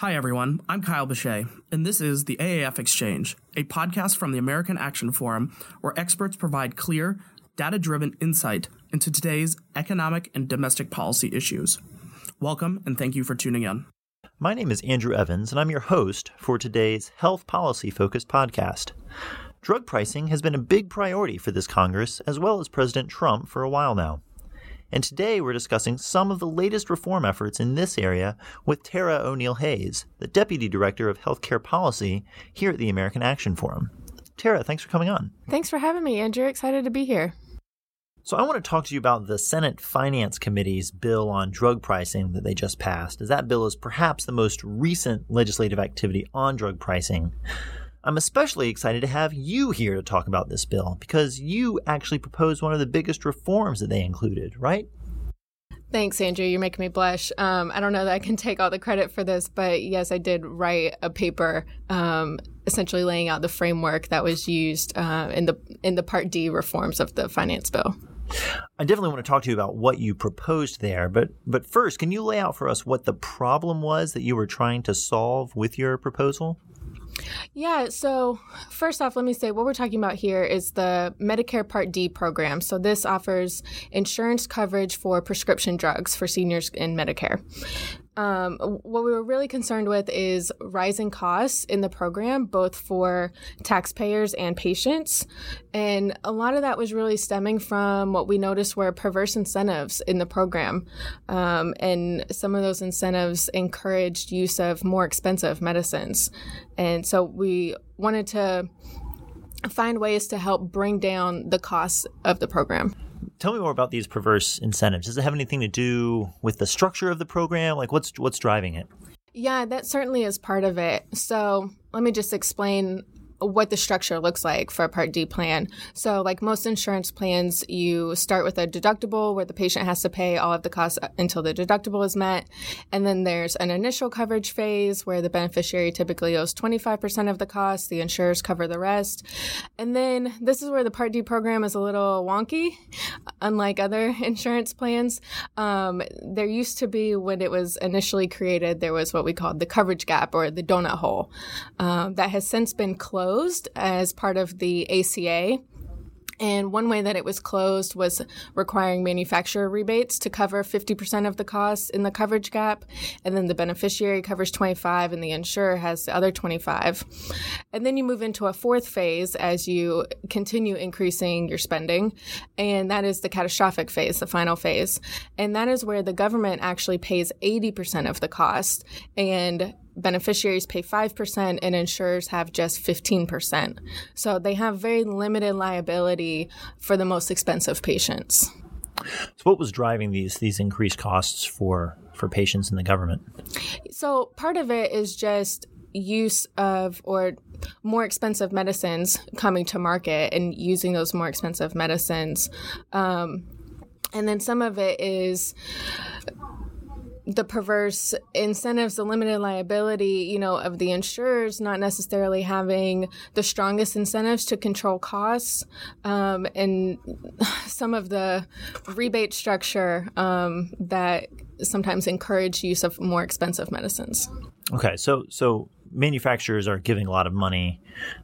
Hi, everyone. I'm Kyle Bechet, and this is the AAF Exchange, a podcast from the American Action Forum where experts provide clear, data driven insight into today's economic and domestic policy issues. Welcome, and thank you for tuning in. My name is Andrew Evans, and I'm your host for today's health policy focused podcast. Drug pricing has been a big priority for this Congress, as well as President Trump, for a while now and today we're discussing some of the latest reform efforts in this area with Tara O'Neill Hayes, the Deputy Director of Healthcare Policy here at the American Action Forum. Tara, thanks for coming on. Thanks for having me, Andrew. Excited to be here. So, I want to talk to you about the Senate Finance Committee's bill on drug pricing that they just passed, as that bill is perhaps the most recent legislative activity on drug pricing. I'm especially excited to have you here to talk about this bill because you actually proposed one of the biggest reforms that they included, right? Thanks, Andrew. You're making me blush. Um, I don't know that I can take all the credit for this, but yes, I did write a paper, um, essentially laying out the framework that was used uh, in the in the Part D reforms of the finance bill. I definitely want to talk to you about what you proposed there, but but first, can you lay out for us what the problem was that you were trying to solve with your proposal? Yeah, so first off, let me say what we're talking about here is the Medicare Part D program. So this offers insurance coverage for prescription drugs for seniors in Medicare. Um, what we were really concerned with is rising costs in the program, both for taxpayers and patients. And a lot of that was really stemming from what we noticed were perverse incentives in the program. Um, and some of those incentives encouraged use of more expensive medicines. And so we wanted to find ways to help bring down the costs of the program tell me more about these perverse incentives. Does it have anything to do with the structure of the program? Like what's what's driving it? Yeah, that certainly is part of it. So let me just explain what the structure looks like for a Part D plan. So, like most insurance plans, you start with a deductible where the patient has to pay all of the costs until the deductible is met. And then there's an initial coverage phase where the beneficiary typically owes 25% of the cost, the insurers cover the rest. And then this is where the Part D program is a little wonky, unlike other insurance plans. Um, there used to be, when it was initially created, there was what we called the coverage gap or the donut hole um, that has since been closed closed as part of the ACA. And one way that it was closed was requiring manufacturer rebates to cover 50% of the costs in the coverage gap. And then the beneficiary covers 25 and the insurer has the other 25. And then you move into a fourth phase as you continue increasing your spending. And that is the catastrophic phase, the final phase. And that is where the government actually pays 80% of the cost. And beneficiaries pay 5% and insurers have just 15%. So they have very limited liability for the most expensive patients. So what was driving these these increased costs for for patients in the government? So part of it is just use of or more expensive medicines coming to market and using those more expensive medicines. Um, and then some of it is the perverse incentives, the limited liability, you know, of the insurers not necessarily having the strongest incentives to control costs, um, and some of the rebate structure um, that sometimes encourage use of more expensive medicines. Okay, so so manufacturers are giving a lot of money,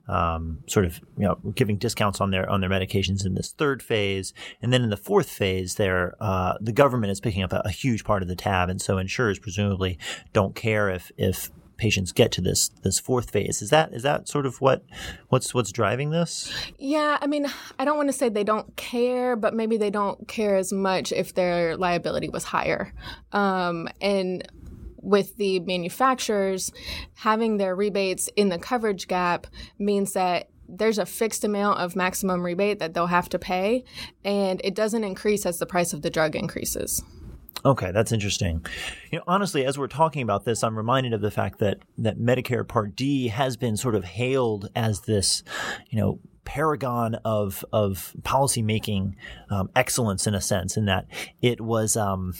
um, sort of you know giving discounts on their on their medications in this third phase, and then in the fourth phase, there uh, the government is picking up a, a, huge part of the tab, and so insurers presumably don't care if if patients get to this this fourth phase. Is that is that sort of what what's what's driving this? Yeah, I mean, I don't want to say they don't care, but maybe they don't care as much if their liability was higher, um, and with the manufacturers, having their rebates in the coverage gap means that there's a fixed amount of maximum rebate that they'll have to pay, and it doesn't increase as the price of the drug increases. Okay, that's interesting. You know, honestly, as we're talking about this, I'm reminded of the fact that that Medicare Part D has been sort of hailed as this, you know, paragon of of policymaking um, excellence in a sense, in that it was. Um,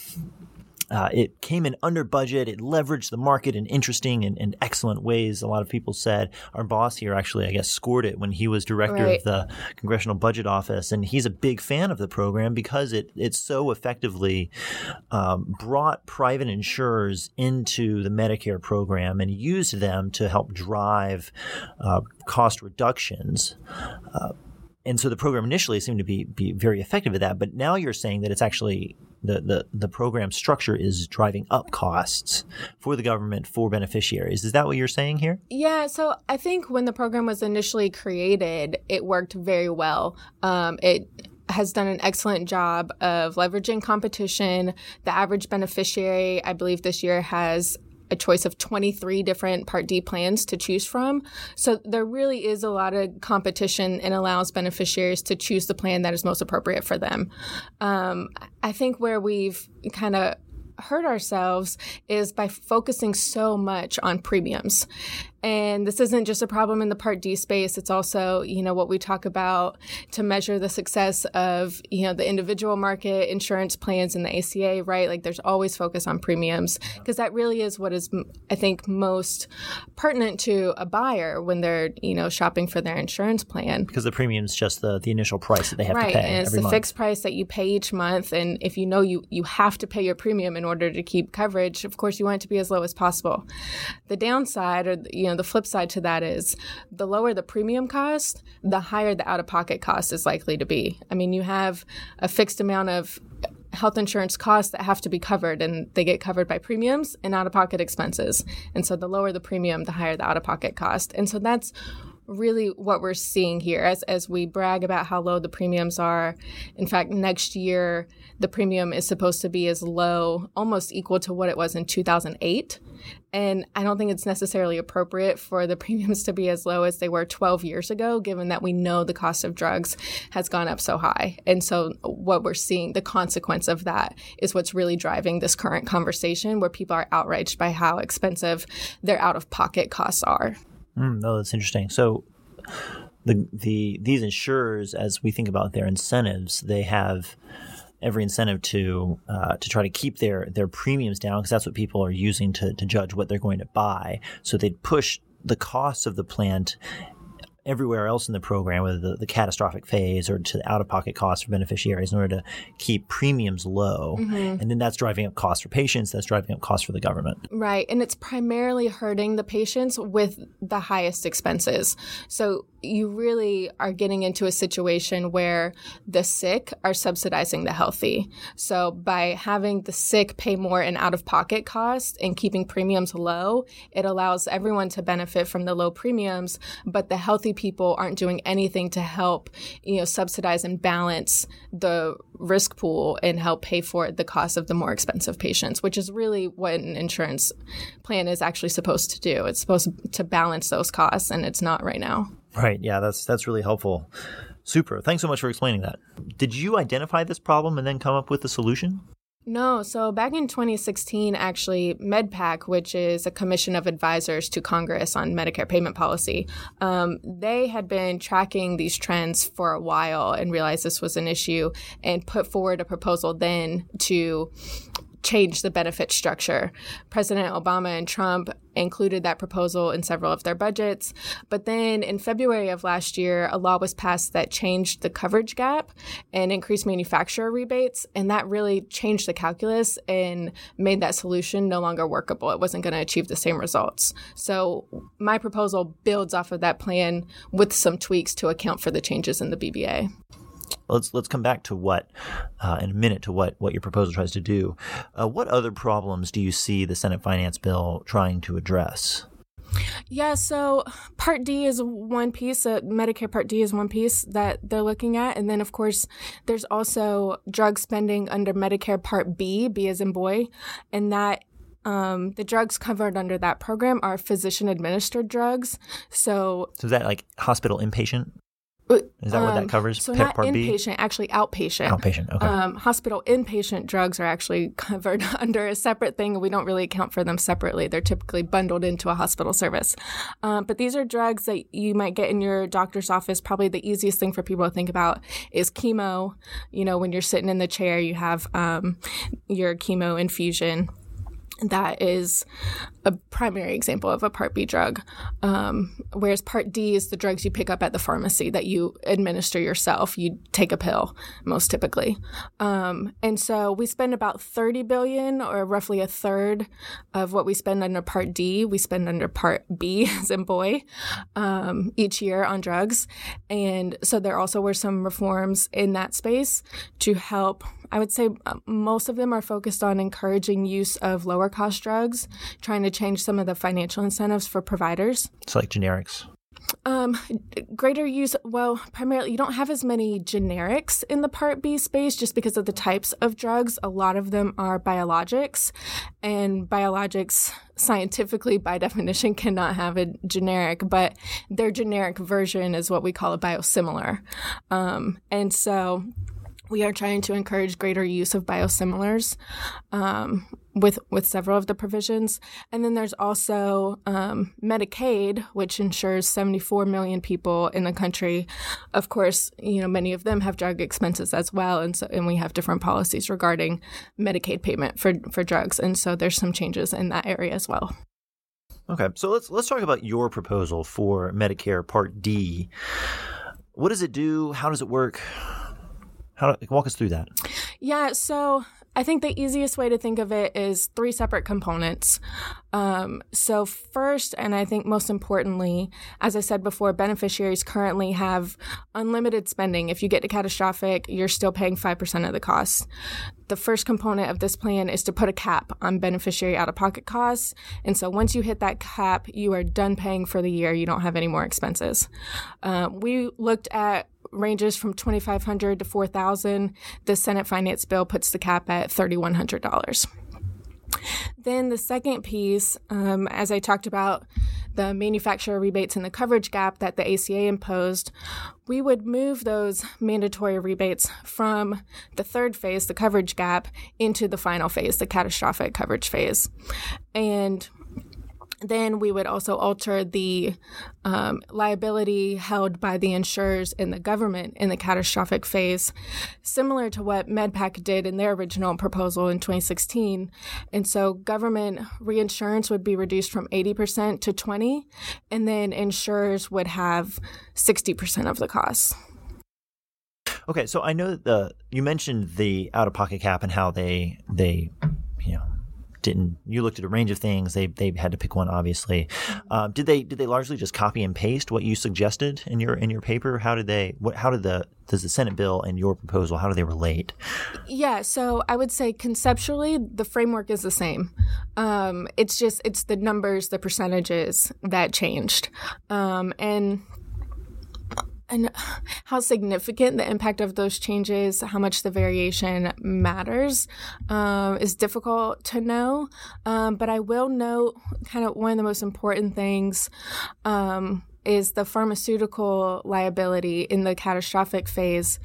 uh, it came in under budget. It leveraged the market in interesting and, and, excellent ways. A lot of people said our boss here actually, I guess, scored it when he was director right. of the Congressional Budget Office, and he's a big fan of the program because it it so effectively um, brought private insurers into the Medicare program and used them to help drive uh, cost reductions. Uh, and so the program initially seemed to be be very effective at that, but now you're saying that it's actually the, the, the program structure is driving up costs for the government for beneficiaries. Is that what you're saying here? Yeah. So I think when the program was initially created, it worked very well. Um, it has done an excellent job of leveraging competition. The average beneficiary, I believe, this year has a choice of 23 different Part D plans to choose from. So there really is a lot of competition and allows beneficiaries to choose the plan that is most appropriate for them. Um, I think where we've kind of hurt ourselves is by focusing so much on premiums. And this isn't just a problem in the Part D space. It's also, you know, what we talk about to measure the success of, you know, the individual market insurance plans in the ACA, right? Like there's always focus on premiums because that really is what is, I think, most pertinent to a buyer when they're, you know, shopping for their insurance plan. Because the premium is just the, the initial price that they have right. to pay. And it's the month. fixed price that you pay each month. And if you know you, you have to pay your premium in order to keep coverage, of course, you want it to be as low as possible. The downside or, you know, the flip side to that is the lower the premium cost, the higher the out of pocket cost is likely to be. I mean, you have a fixed amount of health insurance costs that have to be covered and they get covered by premiums and out of pocket expenses. And so the lower the premium, the higher the out of pocket cost. And so that's really what we're seeing here as, as we brag about how low the premiums are. In fact, next year, the premium is supposed to be as low, almost equal to what it was in 2008. And I don't think it's necessarily appropriate for the premiums to be as low as they were 12 years ago, given that we know the cost of drugs has gone up so high. And so, what we're seeing, the consequence of that is what's really driving this current conversation where people are outraged by how expensive their out of pocket costs are. Mm, no, that's interesting. So, the the these insurers, as we think about their incentives, they have every incentive to uh, to try to keep their their premiums down because that's what people are using to to judge what they're going to buy. So they'd push the cost of the plant everywhere else in the program, whether the, the catastrophic phase or to the out of pocket costs for beneficiaries, in order to keep premiums low. Mm-hmm. And then that's driving up costs for patients, that's driving up costs for the government. Right. And it's primarily hurting the patients with the highest expenses. So you really are getting into a situation where the sick are subsidizing the healthy. So by having the sick pay more in out of pocket costs and keeping premiums low, it allows everyone to benefit from the low premiums, but the healthy people aren't doing anything to help, you know, subsidize and balance the risk pool and help pay for the cost of the more expensive patients, which is really what an insurance plan is actually supposed to do. It's supposed to balance those costs and it's not right now. Right. Yeah, that's that's really helpful. Super. Thanks so much for explaining that. Did you identify this problem and then come up with a solution? No, so back in 2016, actually, MedPAC, which is a commission of advisors to Congress on Medicare payment policy, um, they had been tracking these trends for a while and realized this was an issue and put forward a proposal then to change the benefit structure. President Obama and Trump included that proposal in several of their budgets. But then in February of last year, a law was passed that changed the coverage gap and increased manufacturer rebates. And that really changed the calculus and made that solution no longer workable. It wasn't going to achieve the same results. So my proposal builds off of that plan with some tweaks to account for the changes in the BBA let's let's come back to what uh, in a minute to what what your proposal tries to do. Uh, what other problems do you see the Senate Finance Bill trying to address? Yeah, so Part D is one piece, uh, Medicare Part D is one piece that they're looking at. And then, of course, there's also drug spending under Medicare Part B, B as in boy. And that um, the drugs covered under that program are physician administered drugs. So, so is that like hospital inpatient? Is that what that covers? Um, So Pa- not Part B? inpatient, actually outpatient. Outpatient. Okay. Um, hospital inpatient drugs are actually covered under a separate thing. We don't really account for them separately. They're typically bundled into a hospital service. Um, but these are drugs that you might get in your doctor's office. Probably the easiest thing for people to think about is chemo. You know, when you're sitting in the chair, you have um, your chemo infusion. That is a primary example of a Part B drug. Um, whereas Part D is the drugs you pick up at the pharmacy that you administer yourself. You take a pill, most typically. Um, and so we spend about 30 billion, or roughly a third of what we spend under Part D, we spend under Part B, as in boy, um, each year on drugs. And so there also were some reforms in that space to help I would say uh, most of them are focused on encouraging use of lower cost drugs, trying to change some of the financial incentives for providers. it's like generics. Um, greater use, well, primarily, you don't have as many generics in the Part B space just because of the types of drugs. A lot of them are biologics, and biologics, scientifically, by definition, cannot have a generic, but their generic version is what we call a biosimilar. Um, and so, we are trying to encourage greater use of biosimilars um, with with several of the provisions, and then there's also um, Medicaid, which insures 74 million people in the country. Of course, you know many of them have drug expenses as well, and so and we have different policies regarding Medicaid payment for for drugs, and so there's some changes in that area as well. Okay, so let's let's talk about your proposal for Medicare Part D. What does it do? How does it work? How walk us through that? Yeah, so I think the easiest way to think of it is three separate components. Um, so, first, and I think most importantly, as I said before, beneficiaries currently have unlimited spending. If you get to catastrophic, you're still paying 5% of the cost. The first component of this plan is to put a cap on beneficiary out of pocket costs. And so, once you hit that cap, you are done paying for the year. You don't have any more expenses. Um, we looked at ranges from 2500 to 4000 the senate finance bill puts the cap at $3100 then the second piece um, as i talked about the manufacturer rebates and the coverage gap that the aca imposed we would move those mandatory rebates from the third phase the coverage gap into the final phase the catastrophic coverage phase. And then we would also alter the um, liability held by the insurers and the government in the catastrophic phase, similar to what MedPAC did in their original proposal in 2016. And so government reinsurance would be reduced from 80% to 20, and then insurers would have 60% of the costs. Okay, so I know that the you mentioned the out of pocket cap and how they they didn't you looked at a range of things. They they had to pick one obviously. Um, did they did they largely just copy and paste what you suggested in your in your paper? How did they what how did the does the senate bill and your proposal how do they relate? Yeah, so I would say conceptually the framework is the same. Um, it's just it's the numbers, the percentages that changed, um, and and how significant the impact of those changes, how much the variation matters, um, is difficult to know. Um, but I will note kind of one of the most important things. Um, is the pharmaceutical liability in the catastrophic phase.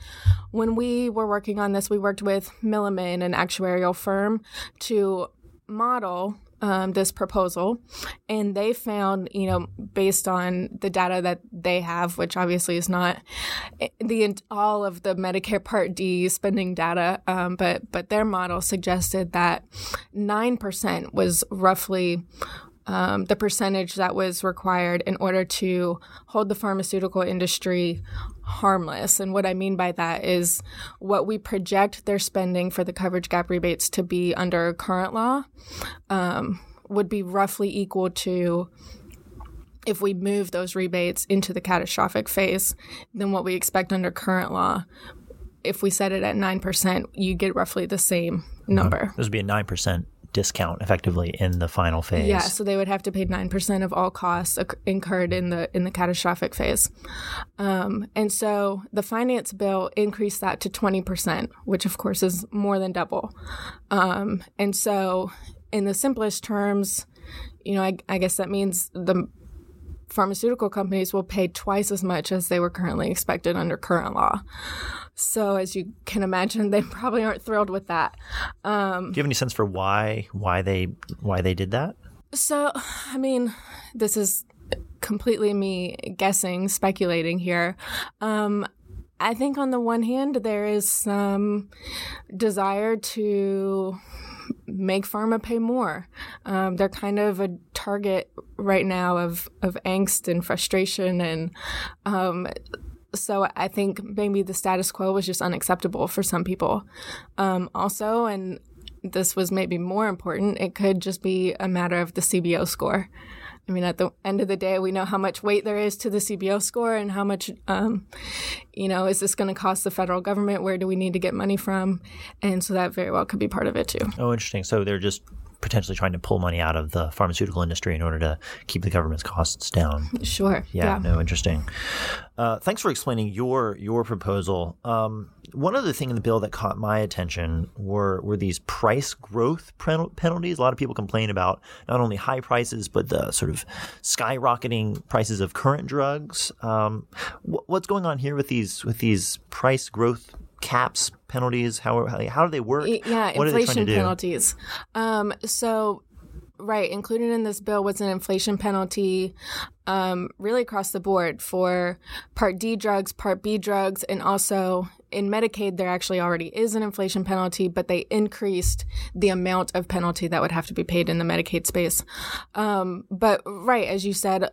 When we were working on this, we worked with Milliman, an actuarial firm, to model um, this proposal, and they found, you know, based on the data that they have, which obviously is not the all of the Medicare Part D spending data, um, but but their model suggested that nine percent was roughly um, the percentage that was required in order to hold the pharmaceutical industry harmless. And what I mean by that is what we project their spending for the coverage gap rebates to be under current law um, would be roughly equal to. If we move those rebates into the catastrophic phase, then what we expect under current law, if we set it at 9%, you get roughly the same number. this would be a 9% discount effectively in the final phase Yeah, so they would have to pay nine percent of all costs incurred in the in the catastrophic phase, um, and so the finance bill increased that to twenty percent, which of course is more than double. Um, and so, in the simplest terms, you know, I, I guess that means the pharmaceutical companies will pay twice as much as they were currently expected under current law. So, as you can imagine, they probably aren't thrilled with that. Um, Do you have any sense for why why they why they did that? So, I mean, this is completely me guessing, speculating here. Um, I think on the one hand, there is some desire to make pharma pay more. Um, they're kind of a target right now of, of angst and frustration. And um, so I think maybe the status quo was just unacceptable for some people. Um, also, and this was maybe more important, it could just be a matter of the CBO score. I mean, at the end of the day, we know how much weight there is to the CBO score and how much, um, you know, is this going to cost the federal government? Where do we need to get money from? And so that very well could be part of it too. Oh, interesting. So they're just potentially trying to pull money out of the pharmaceutical industry in order to keep the government's costs down. Sure. Yeah. yeah. No. Interesting. Uh, thanks for explaining your your proposal. Um, one other thing in the bill that caught my attention were were these price growth penalties. A lot of people complain about not only high prices but the sort of skyrocketing prices of current drugs. Um, what's going on here with these with these price growth caps, penalties? How how do they work? Yeah, what inflation penalties. Um, so right included in this bill was an inflation penalty um, really across the board for part d drugs part b drugs and also in medicaid there actually already is an inflation penalty but they increased the amount of penalty that would have to be paid in the medicaid space um, but right as you said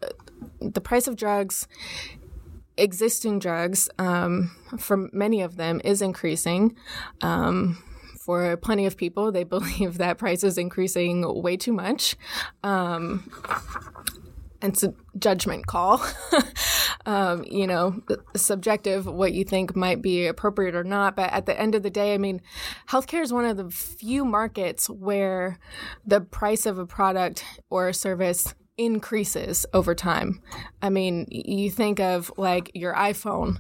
the price of drugs existing drugs, um, for many of them, is increasing. Um, for plenty of people, they believe that price is increasing way too much. Um, and it's a judgment call. um, you know, subjective, what you think might be appropriate or not. But at the end of the day, I mean, healthcare is one of the few markets where the price of a product or a service increases over time. I mean, you think of like your iPhone.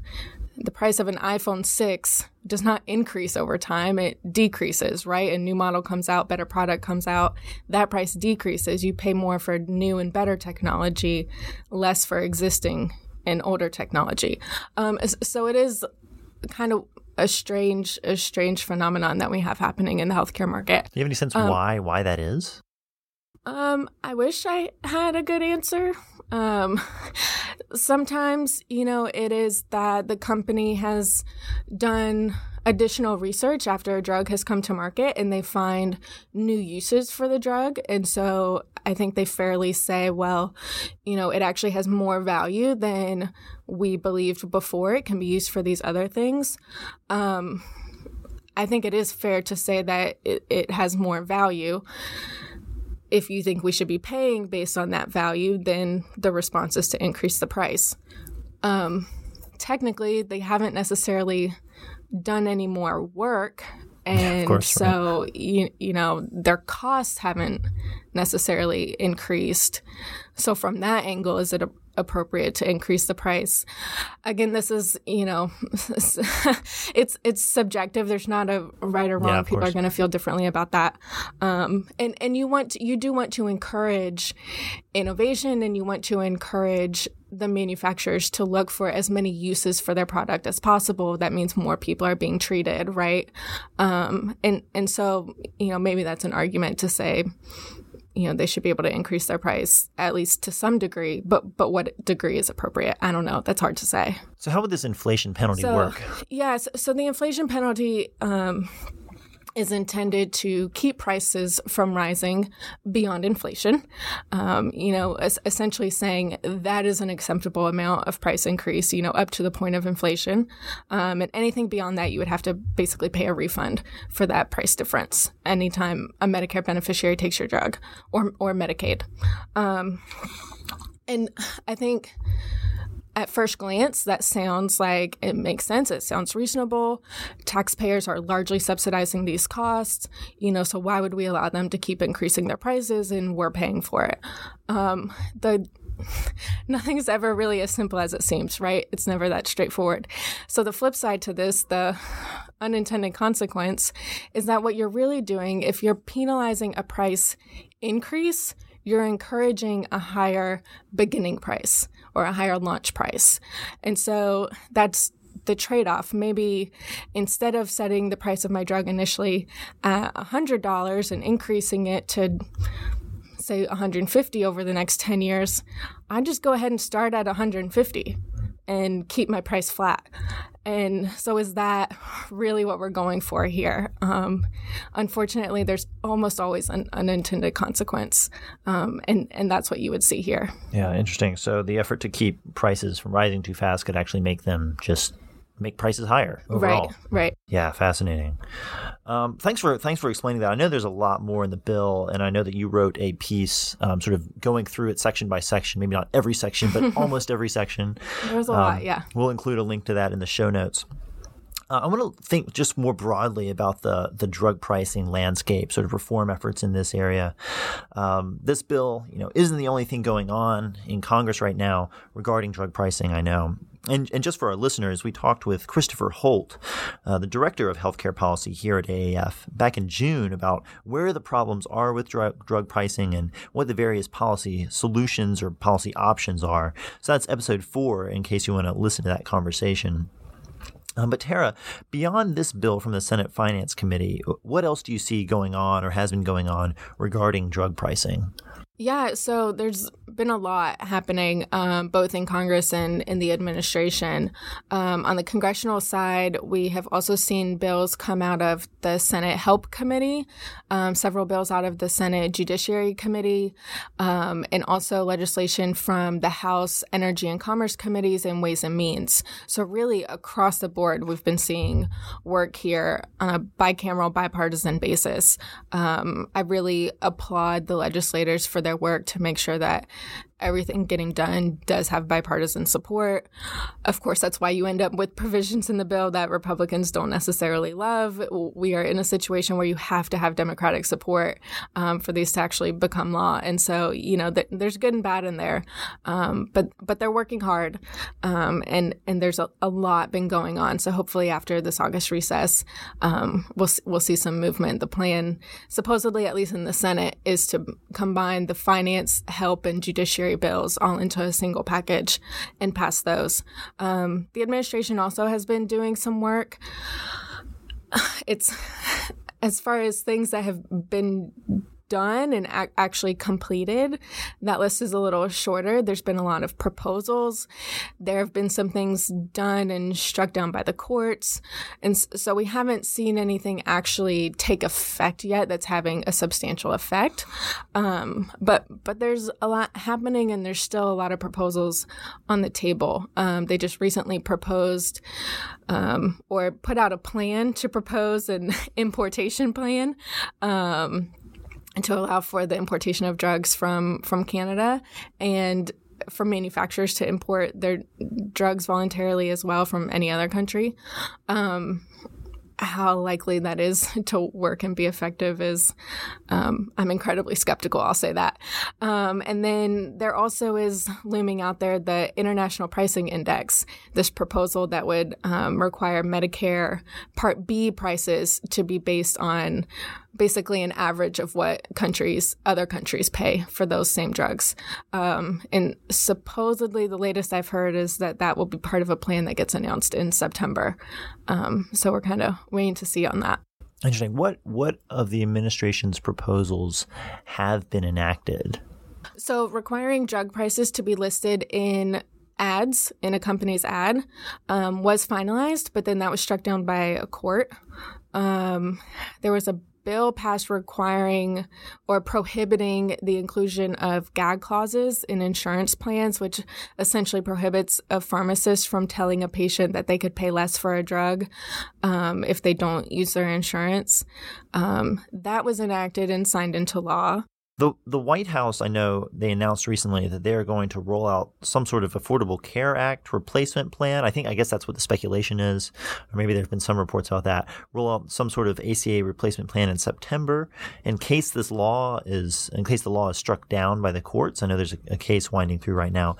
The price of an iPhone 6 does not increase over time, it decreases, right? A new model comes out, better product comes out, that price decreases. You pay more for new and better technology, less for existing and older technology. Um, so it is kind of a strange a strange phenomenon that we have happening in the healthcare market. Do you have any sense um, why why that is? Um, I wish I had a good answer. Um, sometimes, you know, it is that the company has done additional research after a drug has come to market and they find new uses for the drug. And so I think they fairly say, well, you know, it actually has more value than we believed before. It can be used for these other things. Um, I think it is fair to say that it, it has more value if you think we should be paying based on that value, then the response is to increase the price. Um, technically, they haven't necessarily done any more work. And course, so, right. you, you know, their costs haven't necessarily increased. So, from that angle, is it a, appropriate to increase the price. Again, this is, you know, it's it's subjective. There's not a right or wrong. Yeah, People course. are going to feel differently about that. Um, and and you want to, you do want to encourage innovation, and you want to encourage the manufacturers to look for as many uses for their product as possible. That means more people are being treated, right? Um, and and so you know maybe that's an argument to say you know they should be able to increase their price at least to some degree but but what degree is appropriate? I don't know. That's hard to say. So how would this inflation penalty so, work? yes. So the inflation penalty um, is intended to keep prices from rising beyond inflation. Um, you know, essentially saying that is an acceptable amount of price increase, you know, up to the point of inflation. Um, and anything beyond that, you would have to basically pay a refund for that price difference anytime a Medicare beneficiary takes your drug or, or Medicaid. Um, and I think at first glance, that sounds like it makes sense. It sounds reasonable. Taxpayers are largely subsidizing these costs, you know, so why would we allow them to keep increasing their prices and we're paying for it? Um, the nothing's ever really as simple as it seems, right? It's never that straightforward. So the flip side to this, the unintended consequence, is that what you're really doing, if you're penalizing a price increase, you're encouraging a higher beginning price or a higher launch price. And so that's the trade off. Maybe instead of setting the price of my drug initially at $100 and increasing it to say 150 over the next 10 years, I just go ahead and start at 150 and keep my price flat. And so, is that really what we're going for here? Um, unfortunately, there's almost always an unintended consequence, um, and and that's what you would see here. Yeah, interesting. So the effort to keep prices from rising too fast could actually make them just make prices higher overall. Right, right. Yeah, fascinating. Um, thanks for thanks for explaining that. I know there's a lot more in the bill, and I know that you wrote a piece, um, sort of going through it section by section. Maybe not every section, but almost every section. There's a um, lot. Yeah. We'll include a link to that in the show notes. Uh, I want to think just more broadly about the the drug pricing landscape, sort of reform efforts in this area. Um, this bill, you know, isn't the only thing going on in Congress right now regarding drug pricing. I know, and, and just for our listeners, we talked with Christopher Holt, uh, the director of healthcare policy here at AAF, back in June about where the problems are with drug, drug pricing and what the various policy solutions or policy options are. So that's episode four, in case you want to listen to that conversation. Um, but Tara, beyond this bill from the Senate Finance Committee, what else do you see going on or has been going on regarding drug pricing? Yeah, so there's been a lot happening um, both in Congress and in the administration. Um, on the congressional side, we have also seen bills come out of the Senate Help Committee, um, several bills out of the Senate Judiciary Committee, um, and also legislation from the House Energy and Commerce Committees and Ways and Means. So, really, across the board, we've been seeing work here on a bicameral, bipartisan basis. Um, I really applaud the legislators for their work to make sure that everything getting done does have bipartisan support. Of course, that's why you end up with provisions in the bill that Republicans don't necessarily love. We are in a situation where you have to have Democratic support um, for these to actually become law, and so you know th- there's good and bad in there, um, but but they're working hard, um, and and there's a, a, lot been going on. So hopefully after this August recess, um, we'll we'll see some movement. The plan, supposedly at least in the Senate, is to combine the finance, help, and judiciary bills all into a single package and pass those. Um, the administration also has been doing some work. It's as far as things that have been done and ac- actually completed. That list is a little shorter. There's been a lot of proposals. There have been some things done and struck down by the courts. And so we haven't seen anything actually take effect yet that's having a substantial effect. Um, but, but there's a lot happening and there's still a lot of proposals on the table. Um, they just recently proposed um, or put out a plan to propose an importation plan. Um, to allow for the importation of drugs from from Canada and for manufacturers to import their drugs voluntarily as well from any other country. Um, how likely that is to work and be effective is um, I'm incredibly skeptical. I'll say that. Um, and then there also is looming out there the International Pricing Index, this proposal that would um, require Medicare Part B prices to be based on basically an average of what countries, other countries pay for those same drugs. Um, and supposedly, the latest I've heard is that that will be part of a plan that gets announced in September. Um, so we're kind of waiting to see on that. Interesting. What what of the administration's proposals have been enacted? So requiring drug prices to be listed in ads in a company's ad um, was finalized, but then that was struck down by a court. Um, there was a bill passed requiring or prohibiting the inclusion of gag clauses in insurance plans, which essentially prohibits a pharmacist from telling a patient that they could pay less for a drug um, if they don't use their insurance. Um, that was enacted and signed into law. The the White House, I know they announced recently that they are going to roll out some sort of Affordable Care Act replacement plan. I think I guess that's what the speculation is, or maybe there have been some reports about that. Roll out some sort of ACA replacement plan in September in case this law is in case the law is struck down by the courts. I know there's a, a case winding through right now.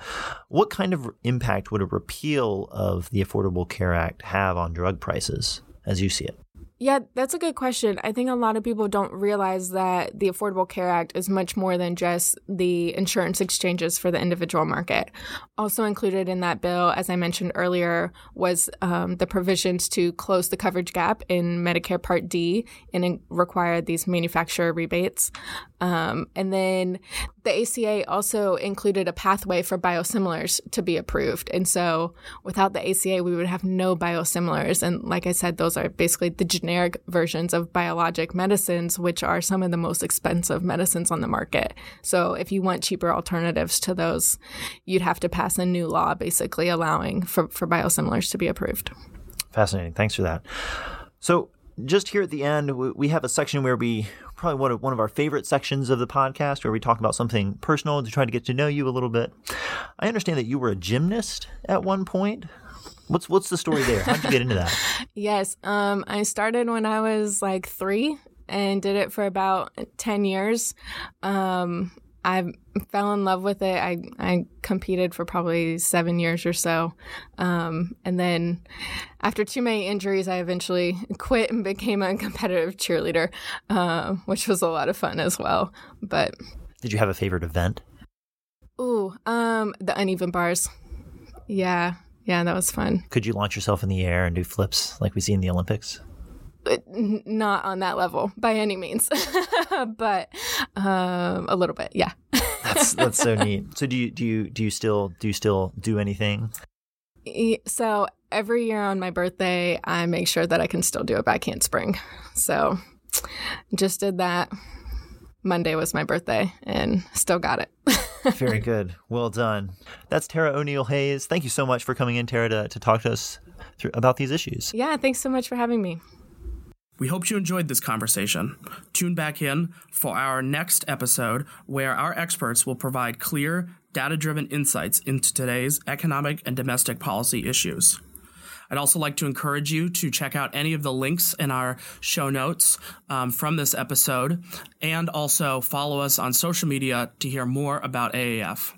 What kind of impact would a repeal of the Affordable Care Act have on drug prices, as you see it? Yeah, that's a good question. I think a lot of people don't realize that the Affordable Care Act is much more than just the insurance exchanges for the individual market. Also included in that bill, as I mentioned earlier, was um, the provisions to close the coverage gap in Medicare Part D and require these manufacturer rebates. Um, and then the ACA also included a pathway for biosimilars to be approved. And so without the ACA, we would have no biosimilars. And like I said, those are basically the generic versions of biologic medicines, which are some of the most expensive medicines on the market. So if you want cheaper alternatives to those, you'd have to pass a new law basically allowing for, for biosimilars to be approved. Fascinating. Thanks for that. So just here at the end, we have a section where we probably one of one of our favorite sections of the podcast, where we talk about something personal to try to get to know you a little bit. I understand that you were a gymnast at one point. What's what's the story there? How'd you get into that? yes, um, I started when I was like three and did it for about ten years. Um, I fell in love with it. I, I competed for probably seven years or so. Um, and then after too many injuries, I eventually quit and became a competitive cheerleader, uh, which was a lot of fun as well. But did you have a favorite event? Ooh, um, the uneven bars. Yeah, yeah, that was fun. Could you launch yourself in the air and do flips like we see in the Olympics? not on that level by any means, but um, a little bit, yeah. that's that's so neat. So do you do you do you still do you still do anything? So every year on my birthday, I make sure that I can still do a back handspring. So just did that. Monday was my birthday and still got it. Very good. Well done. That's Tara O'Neill Hayes. Thank you so much for coming in, Tara, to, to talk to us through, about these issues. Yeah, thanks so much for having me. We hope you enjoyed this conversation. Tune back in for our next episode where our experts will provide clear, data driven insights into today's economic and domestic policy issues. I'd also like to encourage you to check out any of the links in our show notes um, from this episode and also follow us on social media to hear more about AAF.